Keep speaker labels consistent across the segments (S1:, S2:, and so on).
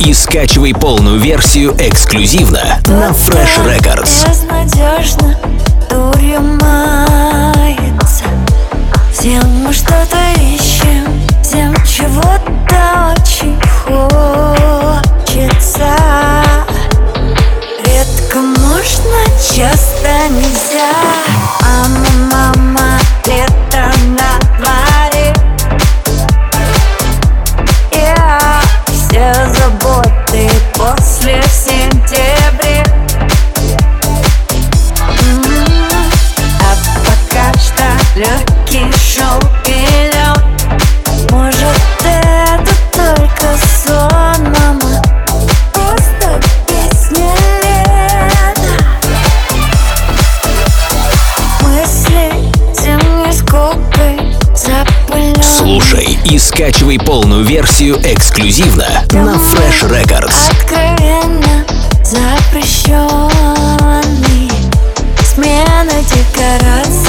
S1: и скачивай полную версию эксклюзивно на Fresh Records.
S2: Безнадежно, дурью мается. Всем мы что-то ищем, всем чего-то очень хочется. Редко можно, часто нельзя. Мама, мама, и
S1: скачивай полную версию эксклюзивно на Fresh Records.
S2: Откровенно запрещенный Смена декораций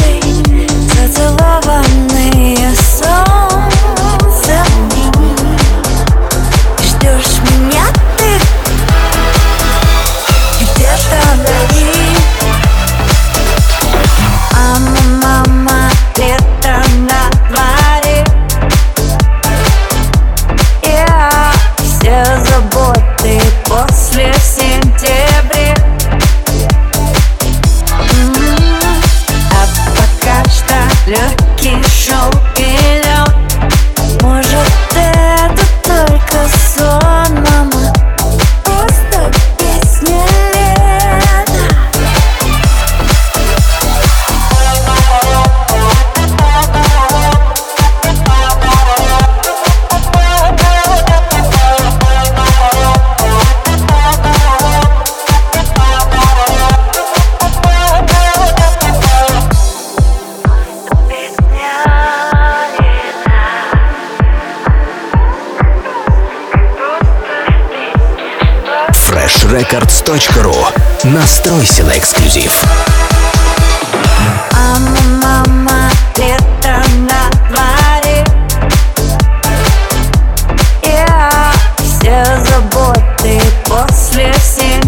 S1: freshrecords.ru. Настройся на эксклюзив.
S2: После всех